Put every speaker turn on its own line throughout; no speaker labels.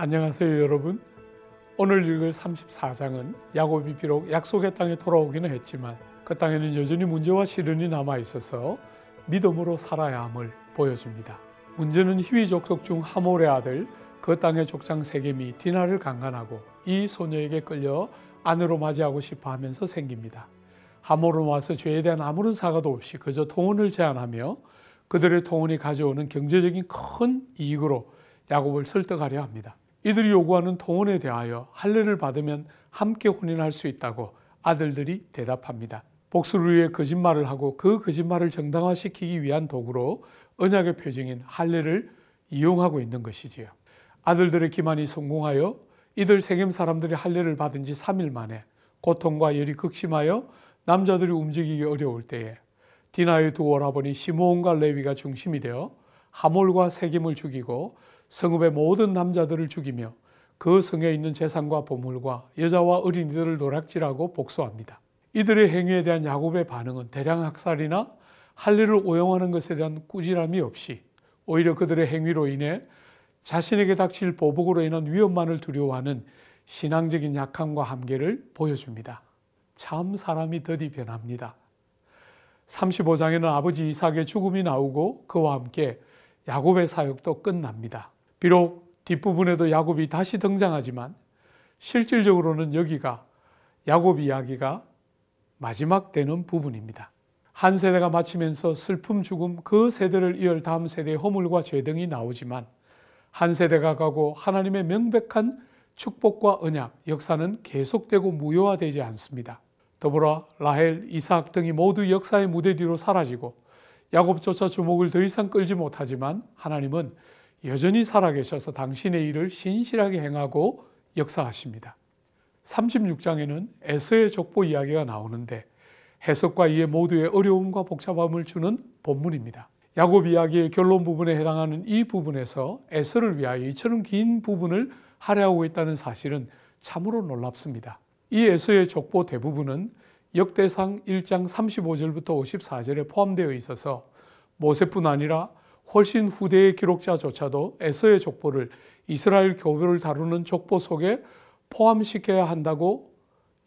안녕하세요 여러분. 오늘 읽을 34장은 야곱이 비록 약속의 땅에 돌아오기는 했지만 그 땅에는 여전히 문제와 시련이 남아 있어서 믿음으로 살아야 함을 보여줍니다. 문제는 희위 족속 중 하몰의 아들 그 땅의 족장 세겜이 디나를 강간하고 이 소녀에게 끌려 아내로 맞이하고 싶어 하면서 생깁니다. 하몰은 와서 죄에 대한 아무런 사과도 없이 그저 통혼을 제안하며 그들의 통혼이 가져오는 경제적인 큰 이익으로 야곱을 설득하려 합니다. 이들이 요구하는 통혼에 대하여 할례를 받으면 함께 혼인할 수 있다고 아들들이 대답합니다. 복수를 위해 거짓말을 하고 그 거짓말을 정당화시키기 위한 도구로 언약의 표징인 할례를 이용하고 있는 것이지요. 아들들의 기만이 성공하여 이들 세겜 사람들이 할례를 받은 지 3일 만에 고통과 열이 극심하여 남자들이 움직이기 어려울 때에 디나의 두 오라버니 시므온과 레위가 중심이 되어 하몰과 세겜을 죽이고 성읍의 모든 남자들을 죽이며 그 성에 있는 재산과 보물과 여자와 어린이들을 노략질하고 복수합니다. 이들의 행위에 대한 야곱의 반응은 대량 학살이나 할례를 오용하는 것에 대한 꾸지람이 없이 오히려 그들의 행위로 인해 자신에게 닥칠 보복으로 인한 위험만을 두려워하는 신앙적인 약함과 한계를 보여줍니다. 참 사람이 더디 변합니다. 35장에는 아버지 이삭의 죽음이 나오고 그와 함께 야곱의 사역도 끝납니다. 비록 뒷부분에도 야곱이 다시 등장하지만 실질적으로는 여기가 야곱 이야기가 마지막 되는 부분입니다. 한 세대가 마치면서 슬픔 죽음 그 세대를 이을 다음 세대의 허물과 죄 등이 나오지만 한 세대가 가고 하나님의 명백한 축복과 언약, 역사는 계속되고 무효화되지 않습니다. 더불어 라헬, 이삭 등이 모두 역사의 무대 뒤로 사라지고 야곱조차 주목을 더 이상 끌지 못하지만 하나님은 여전히 살아계셔서 당신의 일을 신실하게 행하고 역사하십니다. 36장에는 에서의 족보 이야기가 나오는데 해석과 이해 모두의 어려움과 복잡함을 주는 본문입니다. 야곱 이야기의 결론 부분에 해당하는 이 부분에서 에서를 위하여 이처럼 긴 부분을 할애하고 있다는 사실은 참으로 놀랍습니다. 이 에서의 족보 대부분은 역대상 1장 35절부터 54절에 포함되어 있어서 모세뿐 아니라 훨씬 후대의 기록자조차도 에서의 족보를 이스라엘 교회를 다루는 족보 속에 포함시켜야 한다고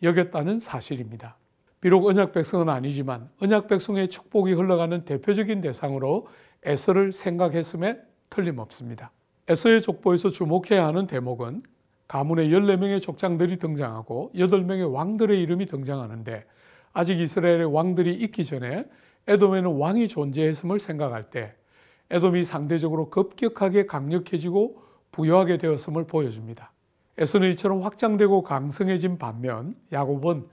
여겼다는 사실입니다. 비록 언약 백성은 아니지만 언약 백성의 축복이 흘러가는 대표적인 대상으로 에서를 생각했음에 틀림없습니다. 에서의 족보에서 주목해야 하는 대목은 가문의 14명의 족장들이 등장하고 8명의 왕들의 이름이 등장하는데 아직 이스라엘의 왕들이 있기 전에 에돔에는 왕이 존재했음을 생각할 때 에돔이 상대적으로 급격하게 강력해지고 부여하게 되었음을 보여줍니다. 에서는 이처럼 확장되고 강성해진 반면 야곱은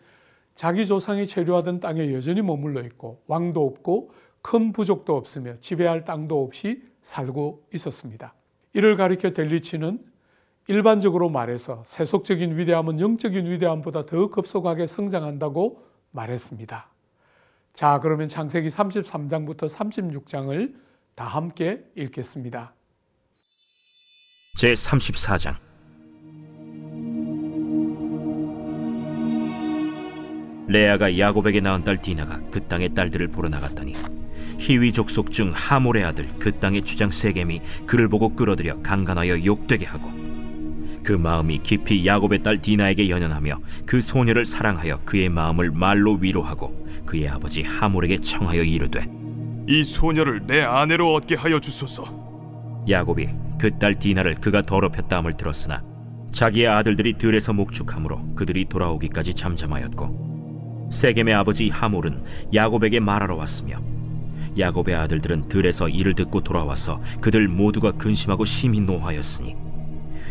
자기 조상이 체류하던 땅에 여전히 머물러 있고 왕도 없고 큰 부족도 없으며 지배할 땅도 없이 살고 있었습니다. 이를 가리켜 델리치는 일반적으로 말해서 세속적인 위대함은 영적인 위대함보다 더 급속하게 성장한다고 말했습니다. 자, 그러면 창세기 33장부터 36장을 다 함께 읽겠습니다.
제 34장 레아가 야곱에게 낳은 딸 디나가 그 땅의 딸들을 보러 나갔더니 히위 족속 중 하몰의 아들 그 땅의 주장 세겜이 그를 보고 끌어들여 강간하여 욕되게 하고 그 마음이 깊이 야곱의 딸 디나에게 연연하며 그 소녀를 사랑하여 그의 마음을 말로 위로하고 그의 아버지 하몰에게 청하여 이르되
이 소녀를 내 아내로 얻게 하여 주소서.
야곱이 그 딸 디나를 그가 더럽혔다함을 들었으나 자기의 아들들이 들에서 목축함으로 그들이 돌아오기까지 잠잠하였고 세겜의 아버지 하몰은 야곱에게 말하러 왔으며 야곱의 아들들은 들에서 이를 듣고 돌아와서 그들 모두가 근심하고 심히 노하였으니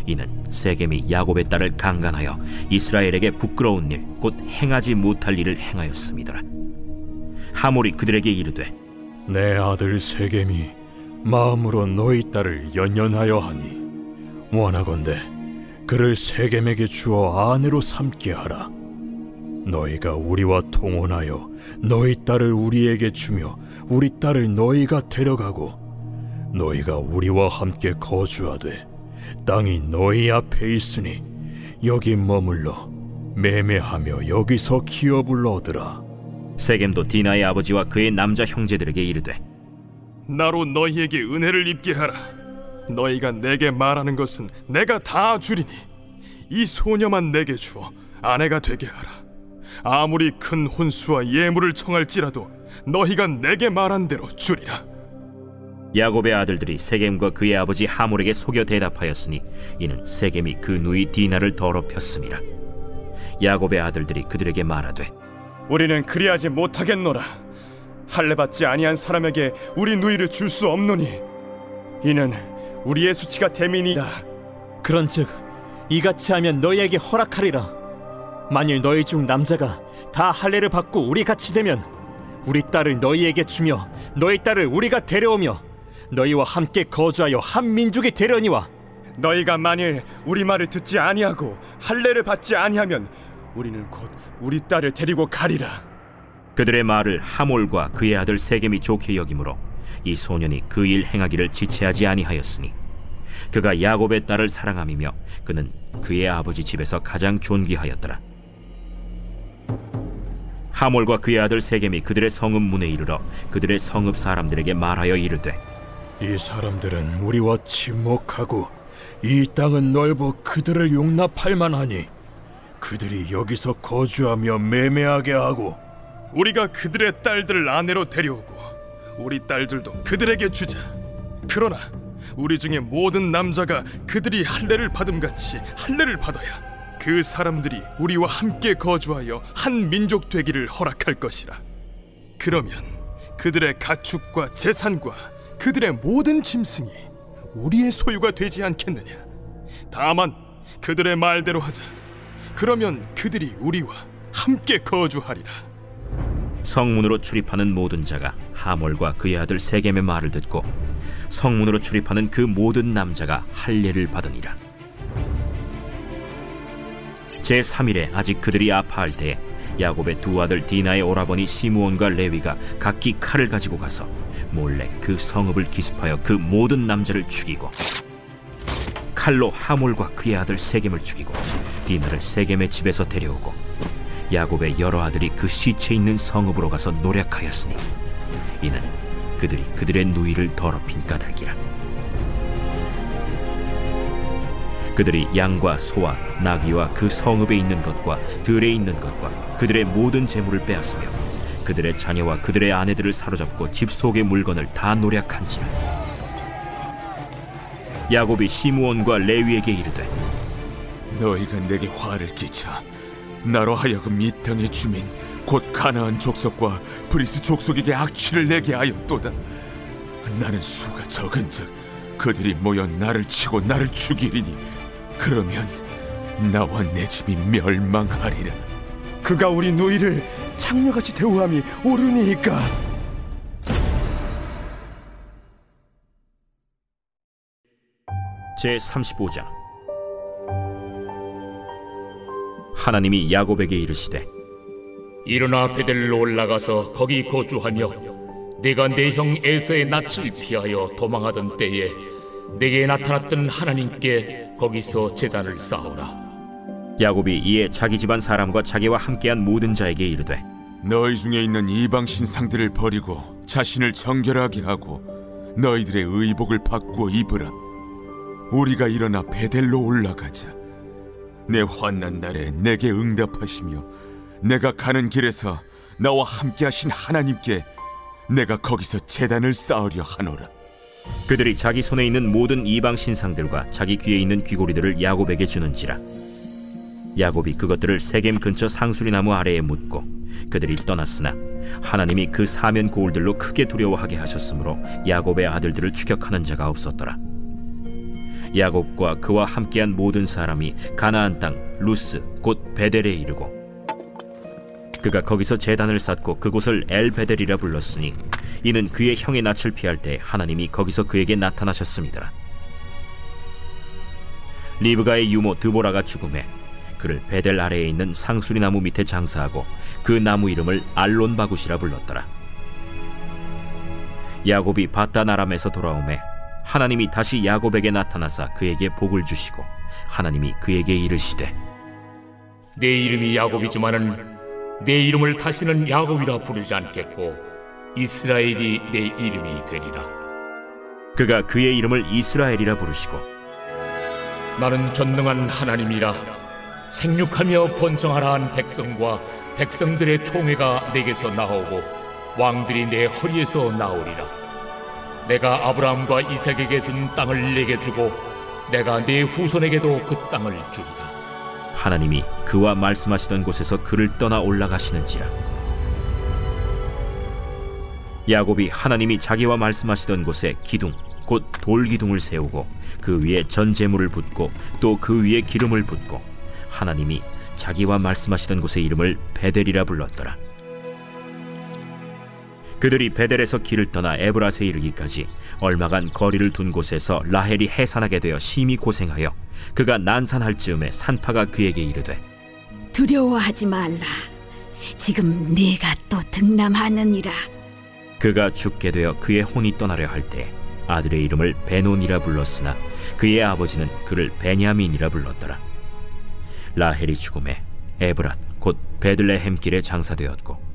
이는 세겜이 야곱의 딸을 강간하여 이스라엘에게 부끄러운 일 곧 행하지 못할 일을 행하였음이더라 하몰이 그들에게 이르되
내 아들 세겜이 마음으로 너희 딸을 연연하여 하니 원하건대 그를 세겜에게 주어 아내로 삼게 하라 너희가 우리와 통혼하여 너희 딸을 우리에게 주며 우리 딸을 너희가 데려가고 너희가 우리와 함께 거주하되 땅이 너희 앞에 있으니 여기 머물러 매매하며 여기서 기업을 얻으라.
세겜도 디나의 아버지와 그의 남자 형제들에게 이르되
나로 너희에게 은혜를 입게 하라. 너희가 내게 말하는 것은 내가 다 주리니 이 소녀만 내게 주어 아내가 되게 하라. 아무리 큰 혼수와 예물을 청할지라도 너희가 내게 말한 대로 주리라.
야곱의 아들들이 세겜과 그의 아버지 하몰에게 속여 대답하였으니 이는 세겜이 그 누이 디나를 더럽혔음이라 야곱의 아들들이 그들에게 말하되
우리는 그리하지 못하겠노라. 할례 받지 아니한 사람에게 우리 누이를 줄 수 없노니 이는 우리의 수치가 대민이라.
그런즉 이같이 하면 너희에게 허락하리라. 만일 너희 중 남자가 다 할례를 받고 우리 같이 되면 우리 딸을 너희에게 주며 너희 딸을 우리가 데려오며 너희와 함께 거주하여 한 민족이 되려니와
너희가 만일 우리 말을 듣지 아니하고 할례를 받지 아니하면 우리는 곧 우리 딸을 데리고 가리라.
그들의 말을 하몰과 그의 아들 세겜이 좋게 여기므로 이 소년이 그 일 행하기를 지체하지 아니하였으니 그가 야곱의 딸을 사랑함이며 그는 그의 아버지 집에서 가장 존귀하였더라 하몰과 그의 아들 세겜이 그들의 성읍 문에 이르러 그들의 성읍 사람들에게 말하여 이르되
이 사람들은 우리와 침묵하고 이 땅은 넓어 그들을 용납할 만하니 그들이 여기서 거주하며 매매하게 하고
우리가 그들의 딸들을 아내로 데려오고 우리 딸들도 그들에게 주자. 그러나 우리 중에 모든 남자가 그들이 할례를 받음 같이 할례를 받아야 그 사람들이 우리와 함께 거주하여 한 민족 되기를 허락할 것이라. 그러면 그들의 가축과 재산과 그들의 모든 짐승이 우리의 소유가 되지 않겠느냐? 다만 그들의 말대로 하자. 그러면 그들이 우리와 함께 거주하리라.
성문으로 출입하는 모든 자가 하몰과 그의 아들 세겜의 말을 듣고 성문으로 출입하는 그 모든 남자가 할례를 받으니라 제 3일에 아직 그들이 아파할 때에 야곱의 두 아들 디나의 오라버니 시므온과 레위가 각기 칼을 가지고 가서 몰래 그 성읍을 기습하여 그 모든 남자를 죽이고 칼로 하몰과 그의 아들 세겜을 죽이고 디나를 세겜의 집에서 데려오고 야곱의 여러 아들이 그 시체 있는 성읍으로 가서 노력하였으니 이는 그들이 그들의 누이를 더럽힌 까닭이라. 그들이 양과 소와 나귀와 그 성읍에 있는 것과 들에 있는 것과 그들의 모든 재물을 빼앗으며 그들의 자녀와 그들의 아내들을 사로잡고 집 속의 물건을 다 노략한지라. 야곱이 시므온과 레위에게 이르되
너희가 내게 화를 끼쳐 나로 하여금 이 땅의 주민 곧 가나안 족속과 브리스 족속에게 악취를 내게 하였도다. 나는 수가 적은즉 그들이 모여 나를 치고 나를 죽이리니 그러면 나와 내 집이 멸망하리라.
그가 우리 누이를 창녀같이 대우함이 옳으니까.
제 35장 하나님이 야곱에게 이르시되
일어나 베델로 올라가서 거기 거주하며 내가 내 형 에서의 낯을 피하여 도망하던 때에 내게 나타났던 하나님께 거기서 제단을 쌓으라.
야곱이 이에 자기 집안 사람과 자기와 함께한 모든 자에게 이르되
너희 중에 있는 이방 신상들을 버리고 자신을 정결하게 하고 너희들의 의복을 바꾸어 입으라. 우리가 일어나 베델로 올라가자 내 환난 날에 내게 응답하시며 내가 가는 길에서 나와 함께 하신 하나님께 내가 거기서 제단을 쌓으려 하노라.
그들이 자기 손에 있는 모든 이방 신상들과 자기 귀에 있는 귀고리들을 야곱에게 주는지라. 야곱이 그것들을 세겜 근처 상수리 나무 아래에 묻고 그들이 떠났으나 하나님이 그 사면 고울들로 크게 두려워하게 하셨으므로 야곱의 아들들을 추격하는 자가 없었더라 야곱과 그와 함께한 모든 사람이 가나안 땅 루스 곧 베델에 이르고 그가 거기서 제단을 쌓고 그곳을 엘 베델이라 불렀으니 이는 그의 형의 낯을 피할 때 하나님이 거기서 그에게 나타나셨습니다. 리브가의 유모 드보라가 죽음에 그를 베델 아래에 있는 상수리 나무 밑에 장사하고 그 나무 이름을 알론 바굿이라 불렀더라. 야곱이 바단 아람에서 돌아오매 하나님이 다시 야곱에게 나타나사 그에게 복을 주시고 하나님이 그에게 이르시되
내 이름이 야곱이지만은 내 이름을 다시는 야곱이라 부르지 않겠고 이스라엘이 내 이름이 되리라.
그가 그의 이름을 이스라엘이라 부르시고
나는 전능한 하나님이라 생육하며 번성하라 한 백성과 백성들의 총회가 내게서 나오고 왕들이 내 허리에서 나오리라 내가 아브라함과 이삭에게 준 땅을 내게 주고 내가 네 후손에게도 그 땅을 주리라.
하나님이 그와 말씀하시던 곳에서 그를 떠나 올라가시는지라. 야곱이 하나님이 자기와 말씀하시던 곳에 기둥 곧 돌기둥을 세우고 그 위에 전제물을 붓고 또 그 위에 기름을 붓고 하나님이 자기와 말씀하시던 곳의 이름을 베델이라 불렀더라 그들이 베델에서 길을 떠나 에브라스에 이르기까지 얼마간 거리를 둔 곳에서 라헬이 해산하게 되어 심히 고생하여 그가 난산할 즈음에 산파가 그에게 이르되
두려워하지 말라. 지금 네가 또 등남하느니라.
그가 죽게 되어 그의 혼이 떠나려 할 때 아들의 이름을 베논이라 불렀으나 그의 아버지는 그를 베냐민이라 불렀더라 라헬이 죽음에 에브랏 곧 베들레헴 길에 장사되었고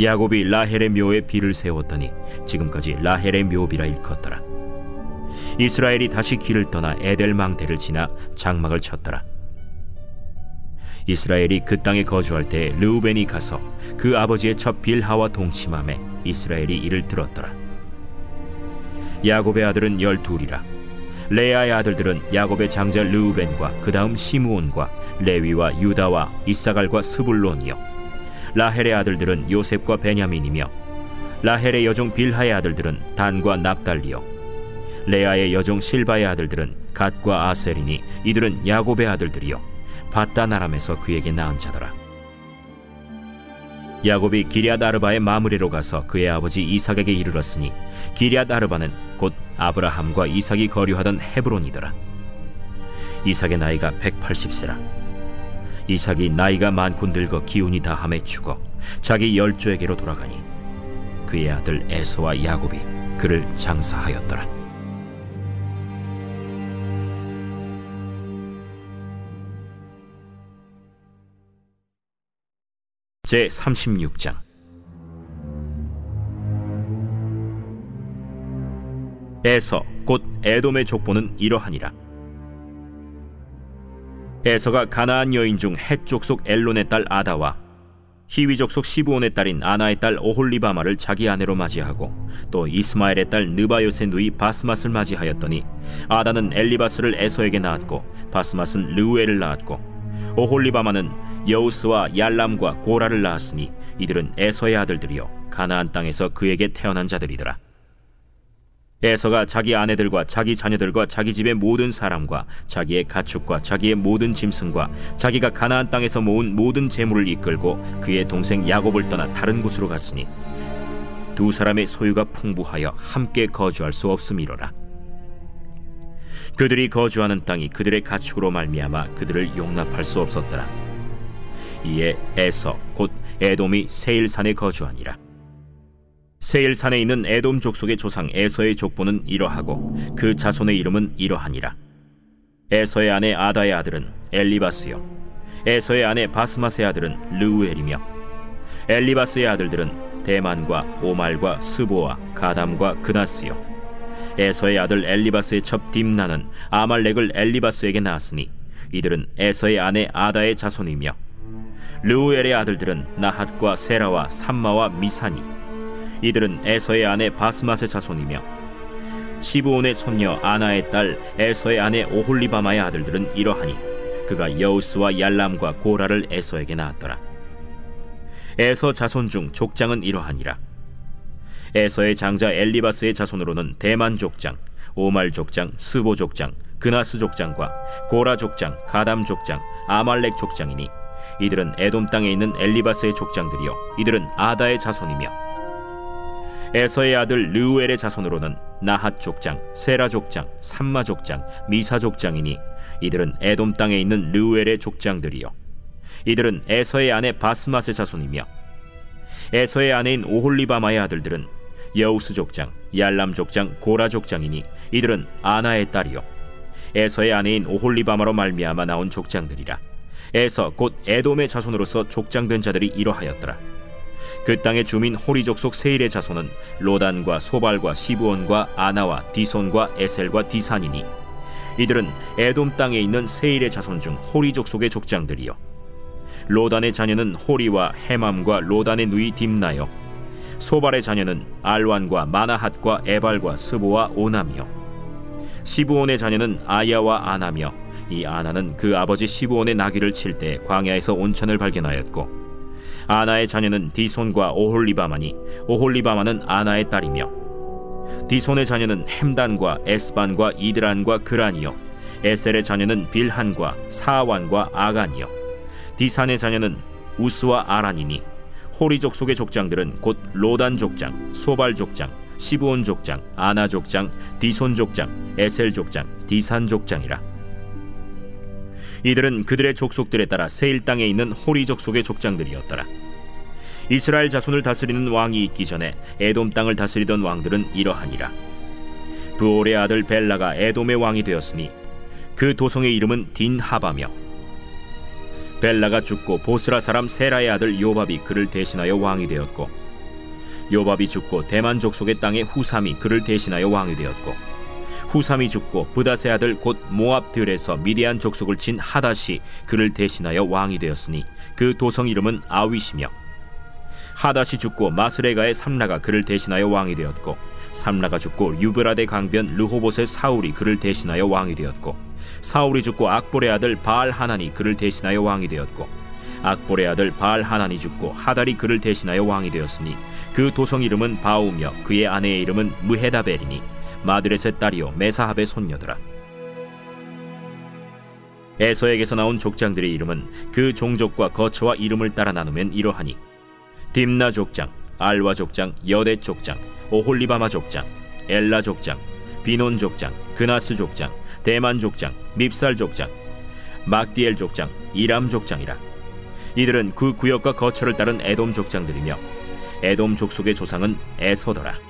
야곱이 라헬의 묘에 비를 세웠더니 지금까지 라헬의 묘비라 일컫더라. 이스라엘이 다시 길을 떠나 에델 망대를 지나 장막을 쳤더라. 이스라엘이 그 땅에 거주할 때 르우벤이 가서 그 아버지의 첫 빌하와 동침함에 이스라엘이 이를 들었더라. 야곱의 아들은 열둘이라. 레아의 아들들은 야곱의 장자 르우벤과 그 다음 시므온과 레위와 유다와 이사갈과 스불론이요 라헬의 아들들은 요셉과 베냐민이며 라헬의 여종 빌하의 아들들은 단과 납달리요. 레아의 여종 실바의 아들들은 갓과 아셀이니 이들은 야곱의 아들들이요. 바단 아람에서 그에게 낳은 자더라. 야곱이 기리앗 아르바의 마무리로 가서 그의 아버지 이삭에게 이르렀으니 기리앗 아르바는 곧 아브라함과 이삭이 거류하던 헤브론이더라. 이삭의 나이가 180세라 이삭이 나이가 많고 늙어 기운이 다함에 죽어 자기 열조에게로 돌아가니 그의 아들 에서와 야곱이 그를 장사하였더라. 제 36장. 에서 곧 에돔의 족보는 이러하니라 에서가 가나안 여인 중 헷족 속 엘론의 딸 아다와 히위족 속 시부온의 딸인 아나의 딸 오홀리바마를 자기 아내로 맞이하고 또 이스마엘의 딸 느바요의 누이 바스맛을 맞이하였더니 아다는 엘리바스를 에서에게 낳았고 바스맛은 르우엘을 낳았고 오홀리바마는 여우스와 얄람과 고라를 낳았으니 이들은 에서의 아들들이요 가나안 땅에서 그에게 태어난 자들이더라. 에서가 자기 아내들과 자기 자녀들과 자기 집의 모든 사람과 자기의 가축과 자기의 모든 짐승과 자기가 가나안 땅에서 모은 모든 재물을 이끌고 그의 동생 야곱을 떠나 다른 곳으로 갔으니 두 사람의 소유가 풍부하여 함께 거주할 수 없음이로라. 그들이 거주하는 땅이 그들의 가축으로 말미암아 그들을 용납할 수 없었더라. 이에 에서 곧 에돔이 세일산에 거주하니라. 세일산에 있는 에돔 족속의 조상 에서의 족보는 이러하고 그 자손의 이름은 이러하니라. 에서의 아내 아다의 아들은 엘리바스요. 에서의 아내 바스마스의 아들은 르우엘이며 엘리바스의 아들들은 대만과 오말과 스보와 가담과 그나스요. 에서의 아들 엘리바스의 첩 딥나는 아말렉을 엘리바스에게 낳았으니 이들은 에서의 아내 아다의 자손이며 르우엘의 아들들은 나핫과 세라와 삼마와 미사니 이들은 에서의 아내 바스맛의 자손이며 시브온의 손녀 아나의 딸 에서의 아내 오홀리바마의 아들들은 이러하니 그가 여우스와 얄람과 고라를 에서에게 낳았더라. 에서 자손 중 족장은 이러하니라. 에서의 장자 엘리바스의 자손으로는 대만 족장, 오말 족장, 스보 족장, 그나스 족장과 고라 족장, 가담 족장, 아말렉 족장이니 이들은 에돔 땅에 있는 엘리바스의 족장들이요 이들은 아다의 자손이며 에서의 아들 르우엘의 자손으로는 나핫 족장, 세라 족장, 삼마 족장, 미사 족장이니 이들은 에돔 땅에 있는 르우엘의 족장들이요. 이들은 에서의 아내 바스맛의 자손이며 에서의 아내인 오홀리바마의 아들들은 여우스 족장, 얄람 족장, 고라 족장이니 이들은 아나의 딸이요. 에서의 아내인 오홀리바마로 말미암아 나온 족장들이라. 에서 곧 에돔의 자손으로서 족장된 자들이 이러하였더라 그 땅의 주민 호리 족속 세일의 자손은 로단과 소발과 시브온과 아나와 디손과 에셀과 디산이니 이들은 에돔 땅에 있는 세일의 자손 중 호리 족속의 족장들이요. 로단의 자녀는 호리와 헤맘과 로단의 누이 딤나요. 소발의 자녀는 알완과 마나핫과 에발과 스보와 오남이요. 시부온의 자녀는 아야와 아나며 이 아나는 그 아버지 시부온의 나귀를 칠 때 광야에서 온천을 발견하였고 아나의 자녀는 디손과 오홀리바마니 오홀리바마는 아나의 딸이며 디손의 자녀는 햄단과 에스반과 이드란과 그란이요 에셀의 자녀는 빌한과 사완과 아간이요 디산의 자녀는 우스와 아란이니 호리족 속의 족장들은 곧 로단 족장, 소발 족장, 시부온 족장, 아나 족장, 디손 족장, 에셀 족장, 디산 족장이라. 이들은 그들의 족속들에 따라 세일 땅에 있는 호리 족 속의 족장들이었더라. 이스라엘 자손을 다스리는 왕이 있기 전에 에돔 땅을 다스리던 왕들은 이러하니라. 부올의 아들 벨라가 에돔의 왕이 되었으니 그 도성의 이름은 딘하바며 벨라가 죽고 보스라 사람 세라의 아들 요밥이 그를 대신하여 왕이 되었고 요밥이 죽고 대만 족속의 땅의 후삼이 그를 대신하여 왕이 되었고 후삼이 죽고 부다세 아들 곧 모압 들에서 미디안 족속을 친 하닷이 그를 대신하여 왕이 되었으니 그 도성 이름은 아윗이며 하닷이 죽고 마스레가의 삼라가 그를 대신하여 왕이 되었고 삼라가 죽고 유브라데 강변 르호봇의 사울이 그를 대신하여 왕이 되었고 사울이 죽고 악볼의 아들 바알 하나니 그를 대신하여 왕이 되었고 악볼의 아들 바알 하나니 죽고 하달이 그를 대신하여 왕이 되었으니 그 도성 이름은 바우며 그의 아내의 이름은 무헤다벨이니 마드렛의 딸이요 메사합의 손녀더라 에서에게서 나온 족장들의 이름은 그 종족과 거처와 이름을 따라 나누면 이러하니 딥나 족장, 알와 족장, 여대 족장, 오홀리바마 족장, 엘라 족장, 비논 족장, 그나스 족장, 대만 족장, 밉살 족장, 막디엘 족장, 이람 족장이라. 이들은 그 구역과 거처를 따른 에돔 족장들이며 에돔 족속의 조상은 에서더라.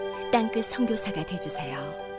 땅끝 선교사가 되주세요.